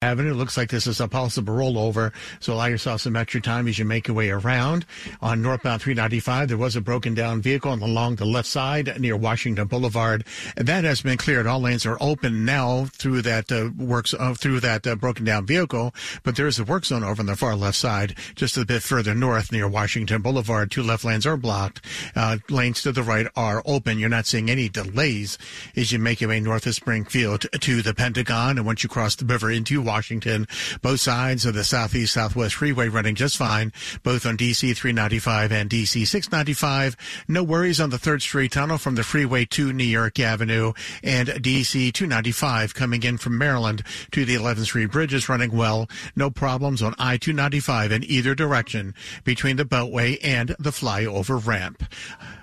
Avenue. Looks like this is a possible rollover, so allow yourself some extra time as you make your way around. On northbound 395, there was a broken down vehicle along the left side near Washington Boulevard. That has been cleared. All lanes are open now through that uh, works uh, through that uh, broken down vehicle, but there is a work zone over on the far left side, just a bit further north near Washington Boulevard. Two left lanes are blocked. Uh, lanes to the right are open. You're not seeing any delays as you make your way north of Springfield to the Pentagon, and once you cross the river into Washington. Both sides of the Southeast Southwest Freeway running just fine, both on DC 395 and DC 695. No worries on the 3rd Street Tunnel from the freeway to New York Avenue and DC 295 coming in from Maryland to the 11th Street Bridge is running well. No problems on I 295 in either direction between the Beltway and the flyover ramp.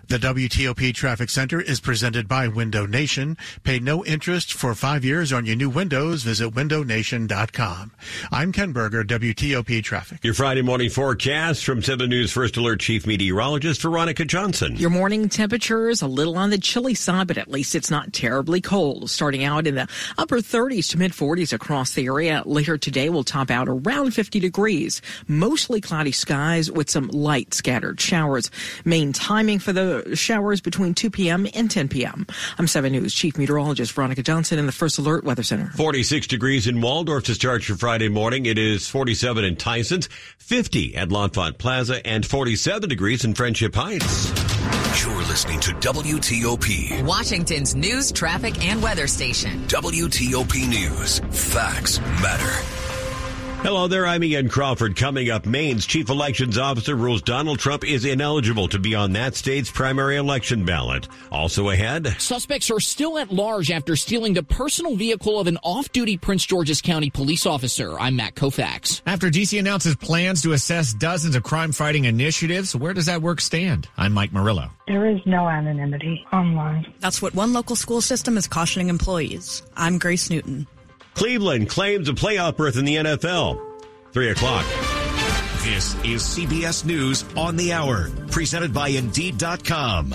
The WTOP Traffic Center is presented by Window Nation. Pay no interest for five years on your new windows. Visit windownation.com. I'm Ken Berger, WTOP Traffic. Your Friday morning forecast from 7 News First Alert Chief Meteorologist Veronica Johnson. Your morning temperatures a little on the chilly side, but at least it's not terribly cold. Starting out in the upper 30s to mid 40s across the area. Later today will top out around 50 degrees. Mostly cloudy skies with some light scattered showers. Main timing for the showers between 2 p.m. and 10 p.m. I'm 7 News Chief Meteorologist Veronica Johnson in the First Alert Weather Center. 46 degrees in Waldorf to start your Friday morning. It is 47 in Tysons, 50 at L'Enfant Plaza, and 47 degrees in Friendship Heights. You're listening to WTOP, Washington's news, traffic, and weather station. WTOP News. Facts matter. Hello there, I'm Ian Crawford. Coming up, Maine's chief elections officer rules Donald Trump is ineligible to be on that state's primary election ballot. Also ahead, suspects are still at large after stealing the personal vehicle of an off-duty Prince George's County police officer. I'm Matt Koufax. After DC announces plans to assess dozens of crime-fighting initiatives, where does that work stand? I'm Mike Murillo. There is no anonymity online. That's what one local school system is cautioning employees. I'm Grace Newton. Cleveland claims a playoff berth in the NFL. 3 o'clock. This is CBS News on the Hour, presented by Indeed.com.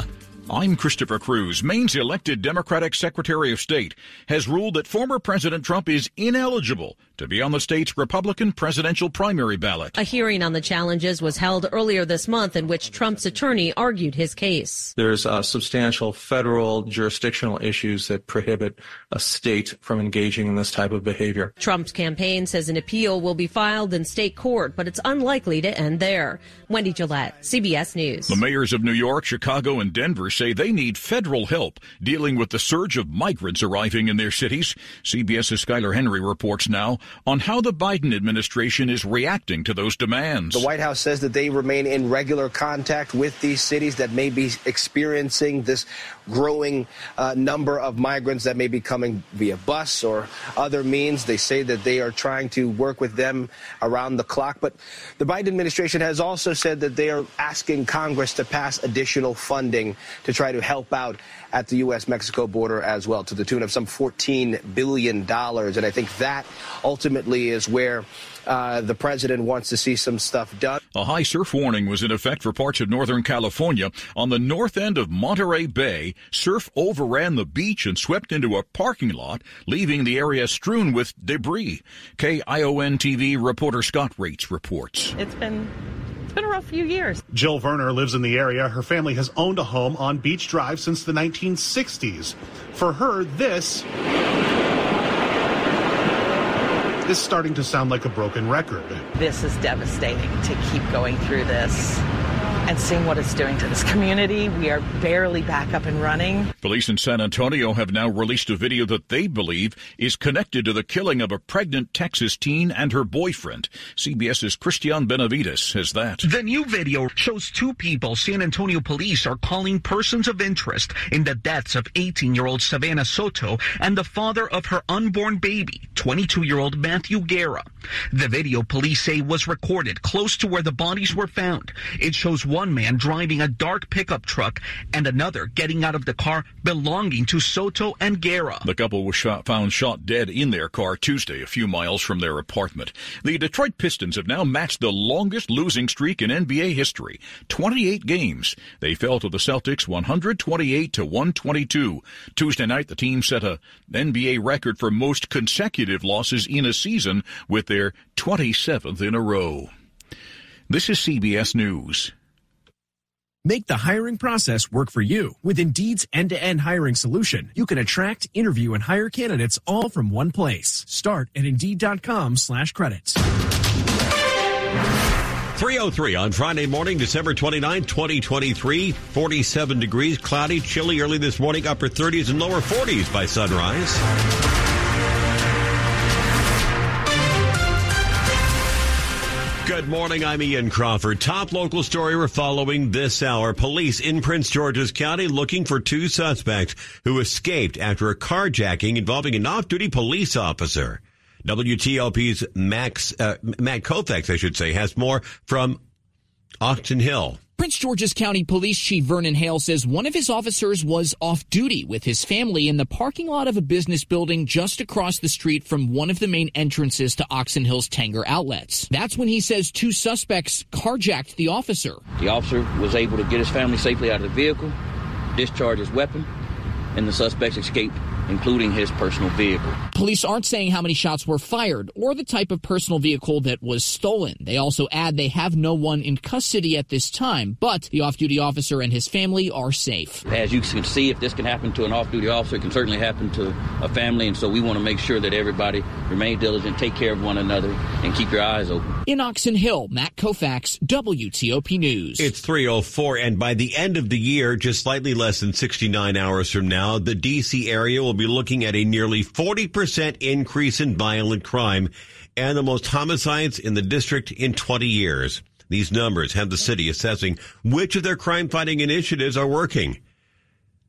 I'm Christopher Cruz. Maine's elected Democratic Secretary of State has ruled that former President Trump is ineligible to be on the state's Republican presidential primary ballot. A hearing on the challenges was held earlier this month in which Trump's attorney argued his case. There's uh, substantial federal jurisdictional issues that prohibit a state from engaging in this type of behavior. Trump's campaign says an appeal will be filed in state court, but it's unlikely to end there. Wendy Gillette, CBS News. The mayors of New York, Chicago, and Denver say they need federal help dealing with the surge of migrants arriving in their cities. CBS's Skyler Henry reports now on how the Biden administration is reacting to those demands. The White House says that they remain in regular contact with these cities that may be experiencing this growing uh, number of migrants that may be coming via bus or other means. They say that they are trying to work with them around the clock. But the Biden administration has also said that they are asking Congress to pass additional funding to try to help out at the U.S. Mexico border as well, to the tune of some $14 billion. And I think that ultimately is where uh, the president wants to see some stuff done. A high surf warning was in effect for parts of Northern California. On the north end of Monterey Bay, surf overran the beach and swept into a parking lot, leaving the area strewn with debris. KION TV reporter Scott Rates reports. It's been it's been a rough few years. Jill Werner lives in the area. Her family has owned a home on Beach Drive since the 1960s. For her, this is starting to sound like a broken record. This is devastating to keep going through this and seeing what it's doing to this community. We are barely back up and running. Police in San Antonio have now released a video that they believe is connected to the killing of a pregnant Texas teen and her boyfriend. CBS's Christian Benavides has that. The new video shows two people San Antonio police are calling persons of interest in the deaths of 18-year-old Savannah Soto and the father of her unborn baby, 22-year-old Matthew Guerra. The video police say was recorded close to where the bodies were found. It shows one one man driving a dark pickup truck and another getting out of the car belonging to Soto and Guerra. The couple was shot, found shot dead in their car Tuesday, a few miles from their apartment. The Detroit Pistons have now matched the longest losing streak in NBA history 28 games. They fell to the Celtics 128 to 122. Tuesday night, the team set a NBA record for most consecutive losses in a season with their 27th in a row. This is CBS News. Make the hiring process work for you. With Indeed's end-to-end hiring solution, you can attract, interview, and hire candidates all from one place. Start at Indeed.com slash credits. 303 on Friday morning, December 29, 2023. 47 degrees, cloudy, chilly early this morning, upper 30s and lower 40s by sunrise. Good morning. I'm Ian Crawford. Top local story we're following this hour. Police in Prince George's County looking for two suspects who escaped after a carjacking involving an off-duty police officer. WTOP's Max, uh, Matt Koufax, I should say, has more from Oxon Hill. Prince George's County Police Chief Vernon Hale says one of his officers was off duty with his family in the parking lot of a business building just across the street from one of the main entrances to Oxon Hill's Tanger outlets. That's when he says two suspects carjacked the officer. The officer was able to get his family safely out of the vehicle, discharge his weapon, and the suspects escaped including his personal vehicle. Police aren't saying how many shots were fired or the type of personal vehicle that was stolen. They also add they have no one in custody at this time, but the off-duty officer and his family are safe. As you can see, if this can happen to an off-duty officer, it can certainly happen to a family, and so we want to make sure that everybody remain diligent, take care of one another, and keep your eyes open. In Oxon Hill, Matt Koufax, WTOP News. It's 304, and by the end of the year, just slightly less than 69 hours from now, the D.C. area will be looking at a nearly 40% increase in violent crime and the most homicides in the district in 20 years. These numbers have the city assessing which of their crime fighting initiatives are working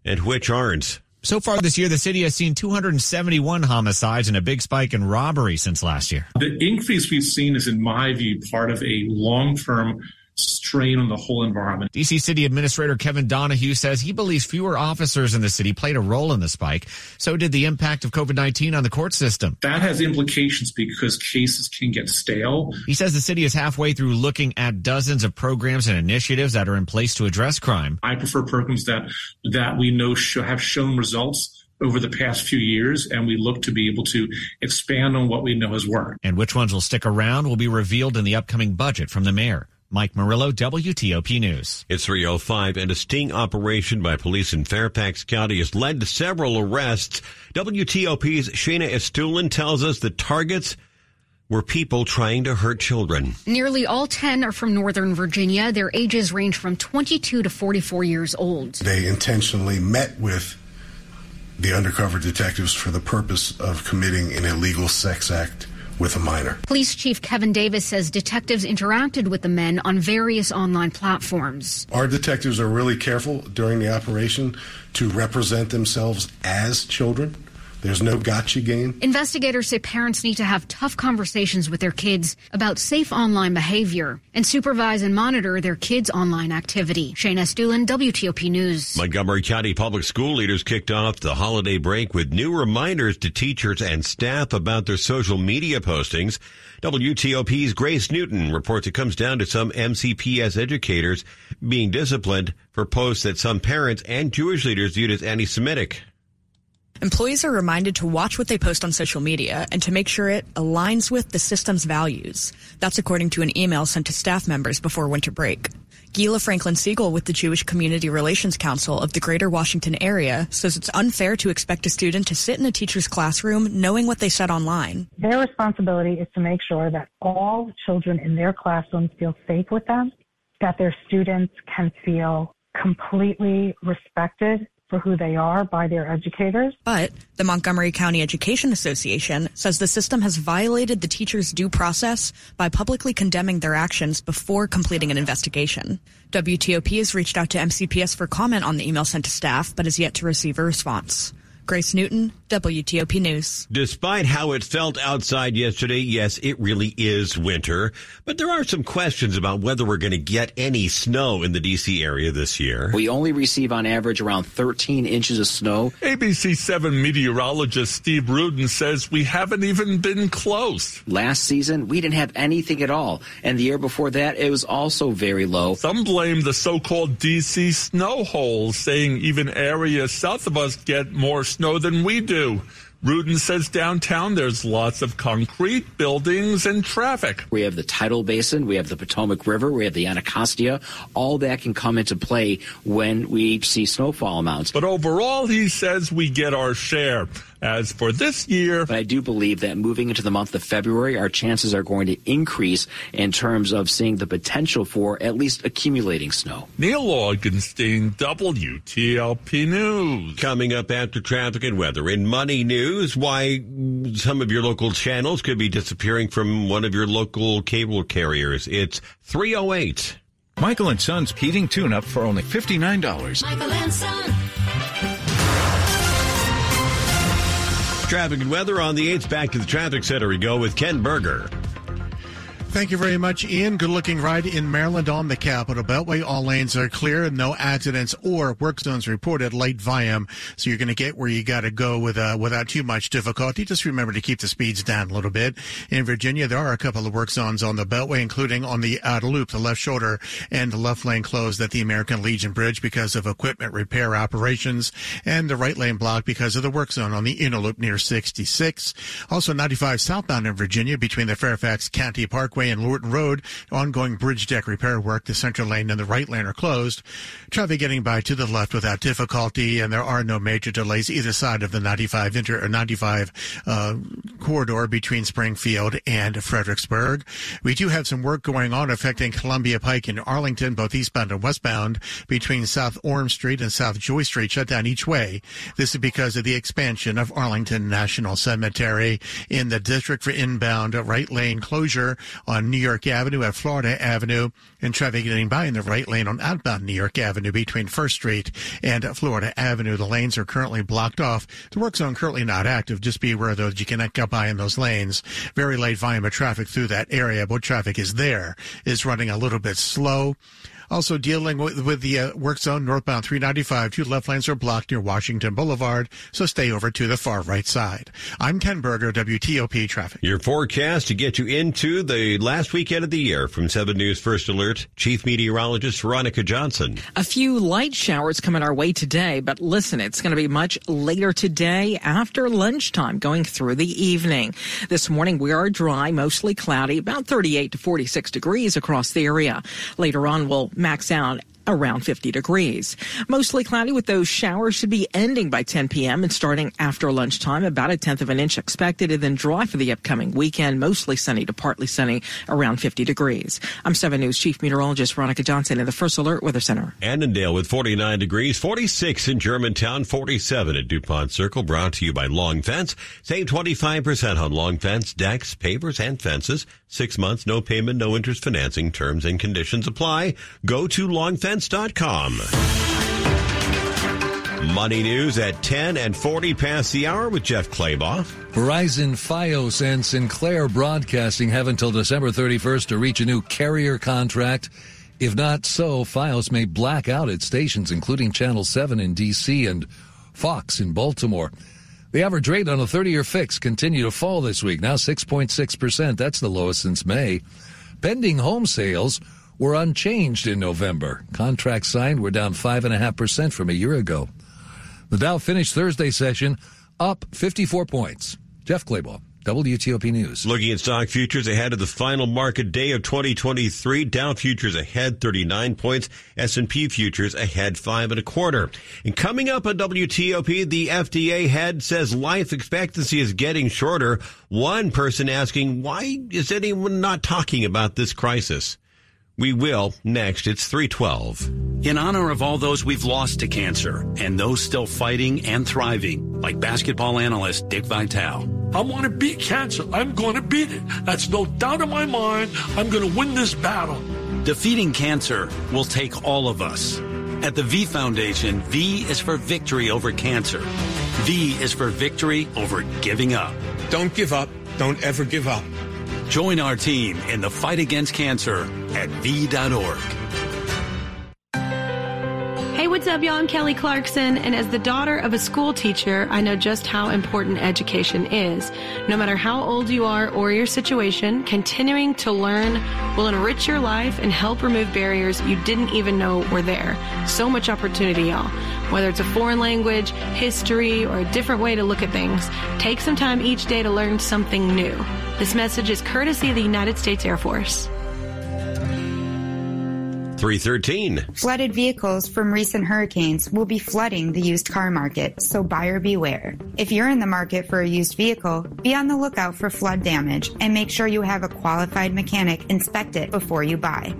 and which aren't. So far this year, the city has seen 271 homicides and a big spike in robbery since last year. The increase we've seen is, in my view, part of a long term strain on the whole environment. DC City Administrator Kevin Donahue says he believes fewer officers in the city played a role in the spike. So did the impact of COVID 19 on the court system. That has implications because cases can get stale. He says the city is halfway through looking at dozens of programs and initiatives that are in place to address crime. I prefer programs that that we know sh- have shown results over the past few years, and we look to be able to expand on what we know has worked. And which ones will stick around will be revealed in the upcoming budget from the mayor. Mike Murillo, WTOP News. It's 305 and a sting operation by police in Fairfax County has led to several arrests. WTOP's Shayna Estulin tells us the targets were people trying to hurt children. Nearly all 10 are from Northern Virginia. Their ages range from 22 to 44 years old. They intentionally met with the undercover detectives for the purpose of committing an illegal sex act with a minor. Police Chief Kevin Davis says detectives interacted with the men on various online platforms. Our detectives are really careful during the operation to represent themselves as children. There's no gotcha game. Investigators say parents need to have tough conversations with their kids about safe online behavior and supervise and monitor their kids' online activity. Shayna Estulin, WTOP News. Montgomery County Public School leaders kicked off the holiday break with new reminders to teachers and staff about their social media postings. WTOP's Grace Newton reports it comes down to some MCPS educators being disciplined for posts that some parents and Jewish leaders viewed as anti-Semitic. Employees are reminded to watch what they post on social media and to make sure it aligns with the system's values. That's according to an email sent to staff members before winter break. Gila Franklin Siegel with the Jewish Community Relations Council of the Greater Washington area says it's unfair to expect a student to sit in a teacher's classroom knowing what they said online. Their responsibility is to make sure that all children in their classrooms feel safe with them, that their students can feel completely respected for who they are by their educators. But the Montgomery County Education Association says the system has violated the teachers' due process by publicly condemning their actions before completing an investigation. WTOP has reached out to MCPS for comment on the email sent to staff, but has yet to receive a response. Grace Newton, WTOP News. Despite how it felt outside yesterday, yes, it really is winter. But there are some questions about whether we're going to get any snow in the D.C. area this year. We only receive on average around 13 inches of snow. ABC 7 meteorologist Steve Rudin says we haven't even been close. Last season, we didn't have anything at all. And the year before that, it was also very low. Some blame the so-called D.C. snow holes, saying even areas south of us get more snow than we do. Rudin says downtown there's lots of concrete, buildings, and traffic. We have the tidal basin, we have the Potomac River, we have the Anacostia. All that can come into play when we see snowfall amounts. But overall, he says we get our share. As for this year, but I do believe that moving into the month of February, our chances are going to increase in terms of seeing the potential for at least accumulating snow. Neil Augenstein, WTOP News. Coming up after traffic and weather. In Money News, why some of your local channels could be disappearing from one of your local cable carriers. It's 308. Michael and Son's heating tune up for only $59. Michael and Son. Traffic and weather on the 8th. Back to the traffic center we go with Ken Berger. Thank you very much, Ian. Good looking ride in Maryland on the Capitol Beltway. All lanes are clear. No accidents or work zones reported. late VIAM. So you're going to get where you got to go with, uh, without too much difficulty. Just remember to keep the speeds down a little bit. In Virginia, there are a couple of work zones on the Beltway, including on the outer loop, the left shoulder and the left lane closed at the American Legion Bridge because of equipment repair operations and the right lane blocked because of the work zone on the inner loop near 66. Also 95 southbound in Virginia between the Fairfax County Parkway and Lorton Road. Ongoing bridge deck repair work. The center lane and the right lane are closed. Traffic getting by to the left without difficulty, and there are no major delays either side of the 95 inter or 95 uh, corridor between Springfield and Fredericksburg. We do have some work going on affecting Columbia Pike in Arlington, both eastbound and westbound, between South Orme Street and South Joy Street, shut down each way. This is because of the expansion of Arlington National Cemetery in the district for inbound right lane closure on New York Avenue at Florida Avenue and traffic getting by in the right lane on outbound New York Avenue between First Street and Florida Avenue. The lanes are currently blocked off. The work zone currently not active. Just be aware though that you cannot get by in those lanes. Very light volume of traffic through that area, but traffic is there is running a little bit slow. Also dealing with, with the uh, work zone northbound 395. Two left lanes are blocked near Washington Boulevard, so stay over to the far right side. I'm Ken Berger, WTOP Traffic. Your forecast to get you into the last weekend of the year from 7 News First Alert, Chief Meteorologist Veronica Johnson. A few light showers coming our way today, but listen, it's going to be much later today after lunchtime going through the evening. This morning we are dry, mostly cloudy, about 38 to 46 degrees across the area. Later on we'll max out around 50 degrees. Mostly cloudy with those showers should be ending by 10 p.m. and starting after lunchtime, about a tenth of an inch expected and then dry for the upcoming weekend, mostly sunny to partly sunny around 50 degrees. I'm 7 News Chief Meteorologist Veronica Johnson in the First Alert Weather Center. Annandale with 49 degrees, 46 in Germantown, 47 at DuPont Circle, brought to you by Long Fence. Save 25% on Long Fence, decks, pavers, and fences. Six months, no payment, no interest financing. Terms and conditions apply. Go to Money news at 10 and 40 past the hour with Jeff Clabaugh. Verizon, Fios, and Sinclair Broadcasting have until December 31st to reach a new carrier contract. If not so, Fios may black out its stations, including Channel 7 in D.C. and Fox in Baltimore. The average rate on a 30-year fix continued to fall this week, now 6.6%. That's the lowest since May. Pending home sales were unchanged in November. Contracts signed were down 5.5% from a year ago. The Dow finished Thursday session up 54 points. Jeff Clabaugh. WTOP News. Looking at stock futures ahead of the final market day of 2023, Dow futures ahead 39 points, S&P futures ahead five and a quarter. And coming up on WTOP, the FDA head says life expectancy is getting shorter. One person asking, why is anyone not talking about this crisis? We will next. It's 312. In honor of all those we've lost to cancer and those still fighting and thriving, like basketball analyst Dick Vitale. I want to beat cancer. I'm going to beat it. That's no doubt in my mind. I'm going to win this battle. Defeating cancer will take all of us. At the V Foundation, V is for victory over cancer. V is for victory over giving up. Don't give up. Don't ever give up. Join our team in the fight against cancer at V.org. Hey, what's up, y'all? I'm Kelly Clarkson, and as the daughter of a school teacher, I know just how important education is. No matter how old you are or your situation, continuing to learn will enrich your life and help remove barriers you didn't even know were there. So much opportunity, y'all. Whether it's a foreign language, history, or a different way to look at things, take some time each day to learn something new. This message is courtesy of the United States Air Force. 313. Flooded vehicles from recent hurricanes will be flooding the used car market, so buyer beware. If you're in the market for a used vehicle, be on the lookout for flood damage and make sure you have a qualified mechanic inspect it before you buy.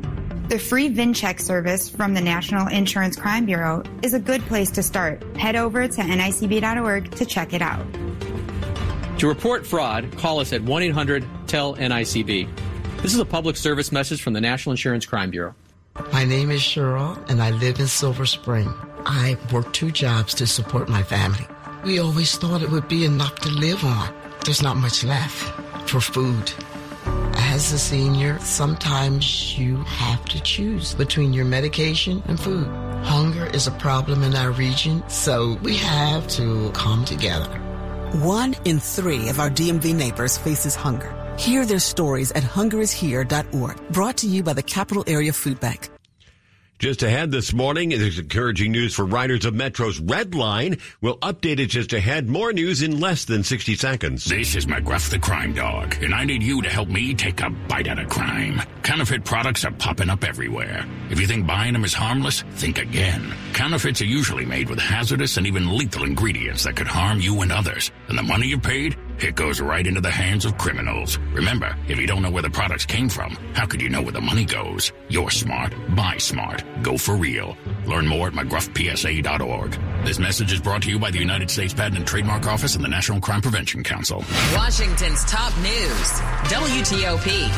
The free VinCheck service from the National Insurance Crime Bureau is a good place to start. Head over to nicb.org to check it out. To report fraud, call us at 1 800 TELL NICB. This is a public service message from the National Insurance Crime Bureau. My name is Cheryl, and I live in Silver Spring. I work two jobs to support my family. We always thought it would be enough to live on. There's not much left for food. As a senior, sometimes you have to choose between your medication and food. Hunger is a problem in our region, so we have to come together. One in three of our DMV neighbors faces hunger. Hear their stories at hungerishere.org. Brought to you by the Capital Area Food Bank. Just ahead this morning, there's encouraging news for riders of Metro's Red Line. We'll update it just ahead. More news in less than 60 seconds. This is McGruff the Crime Dog, and I need you to help me take a bite out of crime. Counterfeit products are popping up everywhere. If you think buying them is harmless, think again. Counterfeits are usually made with hazardous and even lethal ingredients that could harm you and others. And the money you paid? It goes right into the hands of criminals. Remember, if you don't know where the products came from, how could you know where the money goes? You're smart. Buy smart. Go for real. Learn more at McGruffPSA.org. This message is brought to you by the United States Patent and Trademark Office and the National Crime Prevention Council. Washington's top news. WTOP.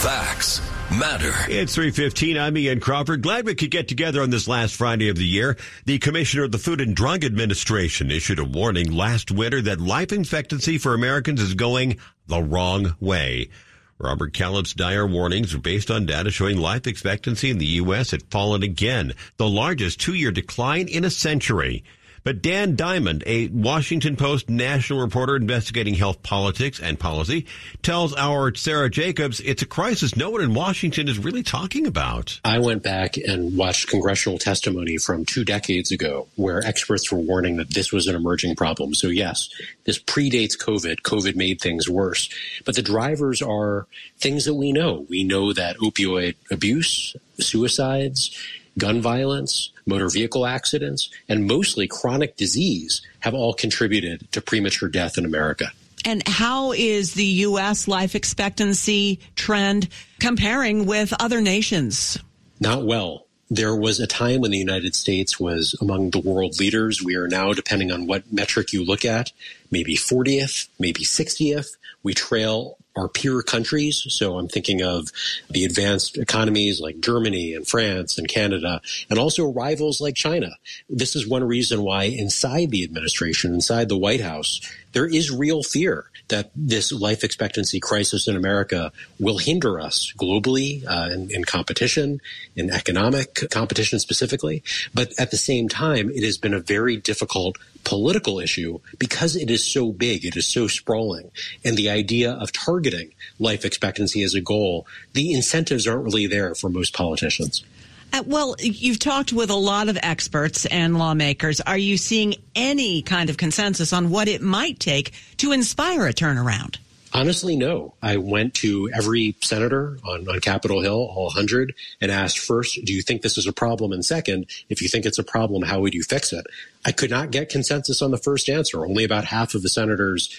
Facts matter. It's 315. I'm Ian Crawford. Glad we could get together on this last Friday of the year. The Commissioner of the Food and Drug Administration issued a warning last winter that life expectancy for Americans is going the wrong way. Robert Califf's dire warnings are based on data showing life expectancy in the U.S. had fallen again, the largest two-year decline in a century. But Dan Diamond, a Washington Post national reporter investigating health politics and policy, tells our Sarah Jacobs it's a crisis no one in Washington is really talking about. I went back and watched congressional testimony from two decades ago where experts were warning that this was an emerging problem. So yes, this predates COVID. COVID made things worse. But the drivers are things that we know. We know that opioid abuse, suicides, gun violence, motor vehicle accidents, and mostly chronic disease have all contributed to premature death in America. And how is the U.S. life expectancy trend comparing with other nations? Not well. There was a time when the United States was among the world leaders. We are now, depending on what metric you look at, maybe 40th, maybe 60th. We trail our peer countries. So I'm thinking of the advanced economies like Germany and France and Canada, and also rivals like China. This is one reason why inside the administration, inside the White House, there is real fear that this life expectancy crisis in America will hinder us globally uh, in, in, competition, in economic competition specifically. But at the same time, it has been a very difficult political issue because it is so big, it is so sprawling. And the idea of targeting life expectancy as a goal, the incentives aren't really there for most politicians. Uh, well, you've talked with a lot of experts and lawmakers. Are you seeing any kind of consensus on what it might take to inspire a turnaround? Honestly, no. I went to every senator on, on Capitol Hill, all 100, and asked first, do you think this is a problem? And second, if you think it's a problem, how would you fix it? I could not get consensus on the first answer. Only about half of the senators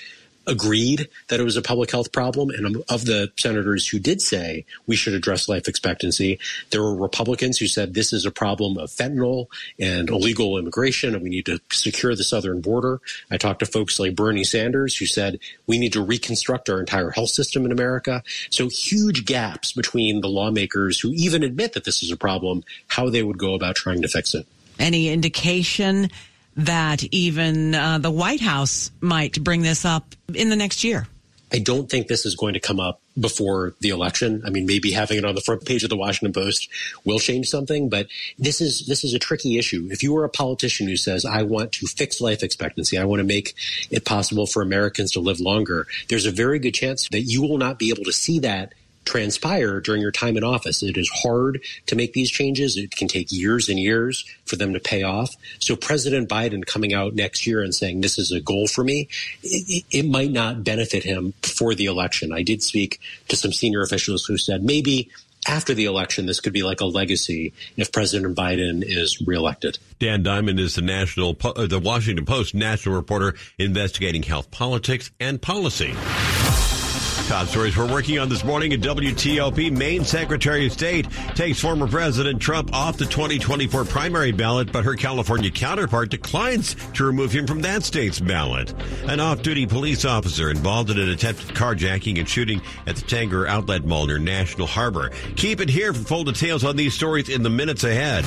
agreed that it was a public health problem. And of the senators who did say we should address life expectancy, there were Republicans who said this is a problem of fentanyl and illegal immigration and we need to secure the southern border. I talked to folks like Bernie Sanders who said we need to reconstruct our entire health system in America. So huge gaps between the lawmakers who even admit that this is a problem, how they would go about trying to fix it. Any indication that even uh, the White House might bring this up in the next year. I don't think this is going to come up before the election. I mean, maybe having it on the front page of the Washington Post will change something, but this is this is a tricky issue. If you are a politician who says, "I want to fix life expectancy, I want to make it possible for Americans to live longer," there's a very good chance that you will not be able to see that transpire during your time in office. It is hard to make these changes. It can take years and years for them to pay off. So President Biden coming out next year and saying this is a goal for me, it, it might not benefit him for the election. I did speak to some senior officials who said maybe after the election, this could be like a legacy if President Biden is reelected. Dan Diamond is the national, uh, the Washington Post national reporter investigating health politics and policy. Top stories we're working on this morning at WTOP. Maine Secretary of State takes former President Trump off the 2024 primary ballot, but her California counterpart declines to remove him from that state's ballot. An off-duty police officer involved in an attempted carjacking and shooting at the Tanger Outlet Mall near National Harbor. Keep it here for full details on these stories in the minutes ahead.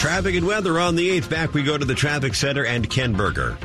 Traffic and weather on the 8th. Back we go to the traffic center and Ken Berger.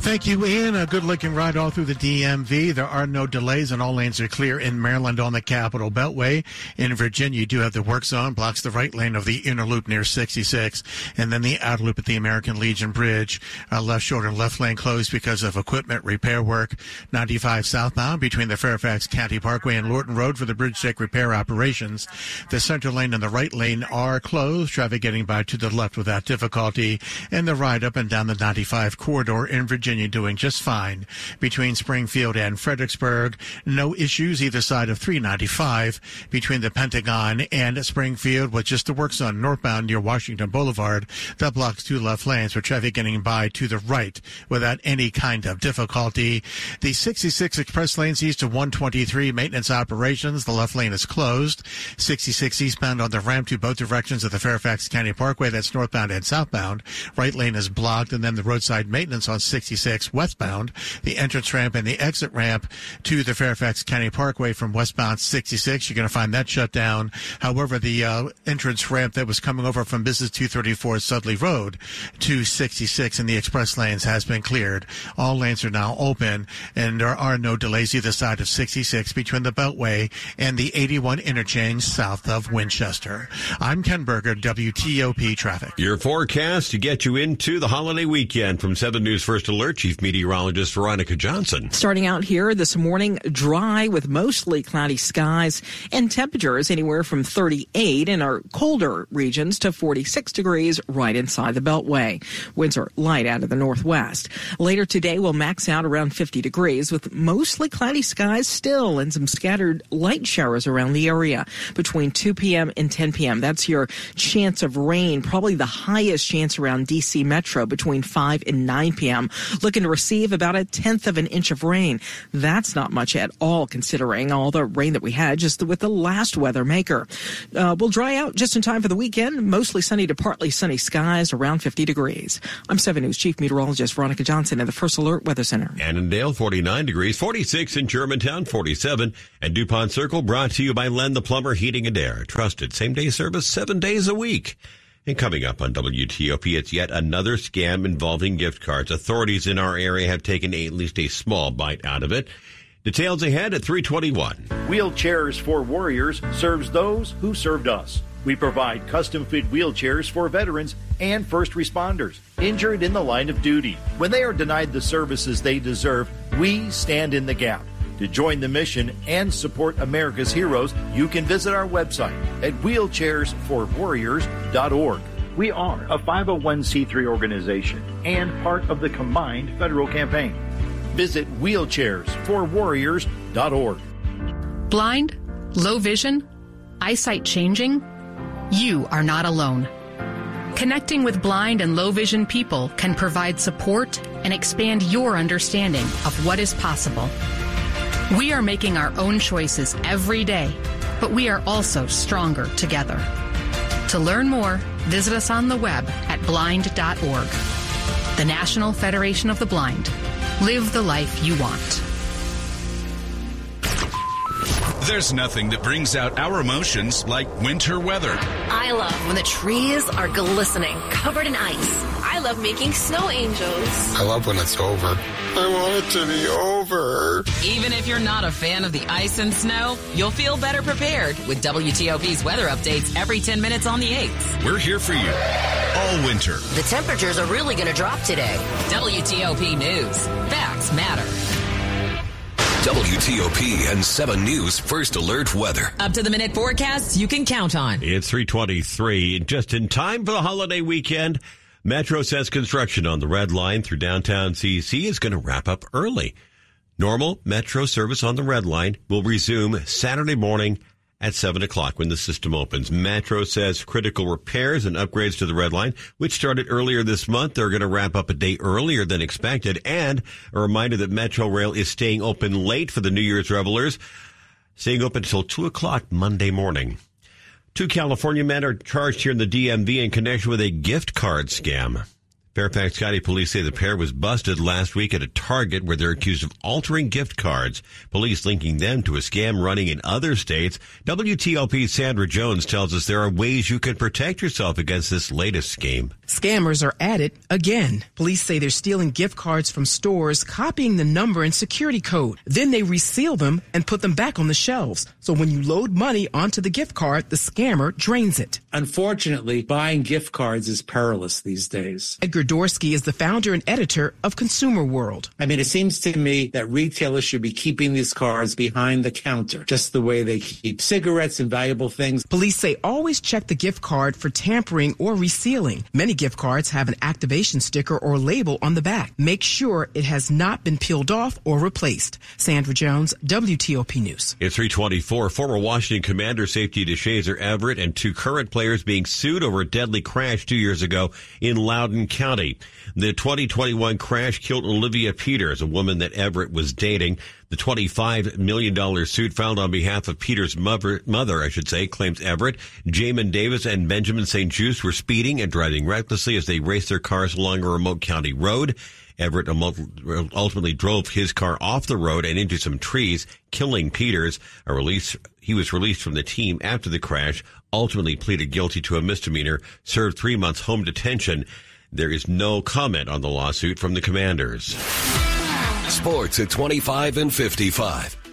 Thank you, Ian. A good looking ride all through the DMV. There are no delays and all lanes are clear in Maryland on the Capitol Beltway. In Virginia, you do have the work zone, blocks the right lane of the inner loop near 66, and then the outer loop at the American Legion Bridge. Uh, left shoulder and left lane closed because of equipment repair work. 95 southbound between the Fairfax County Parkway and Lorton Road for the bridge deck repair operations. The center lane and the right lane are closed. Traffic getting by to the left without difficulty. And the ride up and down the 95 corridor in Virginia Virginia doing just fine. Between Springfield and Fredericksburg, no issues either side of 395. Between the Pentagon and Springfield, with just the work zone northbound near Washington Boulevard, that blocks two left lanes for traffic getting by to the right without any kind of difficulty. The 66 express lanes east of 123 maintenance operations, the left lane is closed. 66 eastbound on the ramp to both directions of the Fairfax County Parkway, that's northbound and southbound. Right lane is blocked, and then the roadside maintenance on 66 66 westbound, the entrance ramp and the exit ramp to the Fairfax County Parkway from westbound 66. You're going to find that shut down. However, the uh, entrance ramp that was coming over from Business 234 Sudley Road to 66 in the express lanes has been cleared. All lanes are now open, and there are no delays either side of 66 between the Beltway and the 81 interchange south of Winchester. I'm Ken Berger, WTOP Traffic. Your forecast to get you into the holiday weekend from 7 News First Alert. Chief Meteorologist Veronica Johnson. Starting out here this morning, dry with mostly cloudy skies and temperatures anywhere from 38 in our colder regions to 46 degrees right inside the Beltway. Winds are light out of the northwest. Later today, we'll max out around 50 degrees with mostly cloudy skies still and some scattered light showers around the area between 2 p.m. and 10 p.m. That's your chance of rain, probably the highest chance around DC Metro between 5 and 9 p.m looking to receive about a tenth of an inch of rain. That's not much at all considering all the rain that we had just with the last weather maker. Uh, we'll dry out just in time for the weekend. Mostly sunny to partly sunny skies around 50 degrees. I'm 7 News Chief Meteorologist Veronica Johnson in the First Alert Weather Center. Annandale, 49 degrees, 46 in Germantown, 47, and DuPont Circle brought to you by Len the Plumber Heating and Air. Trusted same day service seven days a week. And coming up on WTOP, it's yet another scam involving gift cards. Authorities in our area have taken at least a small bite out of it. Details ahead at 321. Wheelchairs for Warriors serves those who served us. We provide custom fit wheelchairs for veterans and first responders injured in the line of duty. When they are denied the services they deserve, we stand in the gap. To join the mission and support America's heroes, you can visit our website at wheelchairsforwarriors.org. We are a 501c3 organization and part of the combined federal campaign. Visit wheelchairsforwarriors.org. Blind? Low vision? Eyesight changing? You are not alone. Connecting with blind and low vision people can provide support and expand your understanding of what is possible. We are making our own choices every day, but we are also stronger together. To learn more, visit us on the web at blind.org. The National Federation of the Blind. Live the life you want. There's nothing that brings out our emotions like winter weather. I love when the trees are glistening, covered in ice. I love making snow angels. I love when it's over. I want it to be over. Even if you're not a fan of the ice and snow, you'll feel better prepared with WTOP's weather updates every 10 minutes on the 8th. We're here for you all winter. The temperatures are really going to drop today. WTOP News. Facts matter. WTOP and 7 News First Alert Weather. Up to the minute forecasts you can count on. It's 323. Just in time for the holiday weekend. Metro says construction on the red line through downtown DC is going to wrap up early. Normal Metro service on the red line will resume Saturday morning at 7 o'clock when the system opens. Metro says critical repairs and upgrades to the red line, which started earlier this month, they're going to wrap up a day earlier than expected. And a reminder that Metro Rail is staying open late for the New Year's revelers, staying open until 2 o'clock Monday morning. Two California men are charged here in the DMV in connection with a gift card scam. Fairfax County police say the pair was busted last week at a Target where they're accused of altering gift cards. Police linking them to a scam running in other states. WTOP Sandra Jones tells us there are ways you can protect yourself against this latest scheme. Scammers are at it again. Police say they're stealing gift cards from stores, copying the number and security code. Then they reseal them and put them back on the shelves. So when you load money onto the gift card, the scammer drains it. Unfortunately, buying gift cards is perilous these days. Edgar Dworsky is the founder and editor of Consumer World. I mean, it seems to me that retailers should be keeping these cards behind the counter, just the way they keep cigarettes and valuable things. Police say always check the gift card for tampering or resealing. Many gift cards have an activation sticker or label on the back. Make sure it has not been peeled off or replaced. Sandra Jones, WTOP News. It's 324. Former Washington Commander safety Deshazor Everett and two current players being sued over a deadly crash two years ago in Loudoun County. The 2021 crash killed Olivia Peters, a woman that Everett was dating. The $25 million suit filed on behalf of Peter's mother, mother, I should say, claims Everett, Jamin Davis, and Benjamin St-Juste were speeding and driving recklessly as they raced their cars along a remote county road. Everett ultimately drove his car off the road and into some trees, killing Peters. A release, he was released from the team after the crash, ultimately pleaded guilty to a misdemeanor, served three months home detention. There is no comment on the lawsuit from the commanders. Sports at 25 and 55.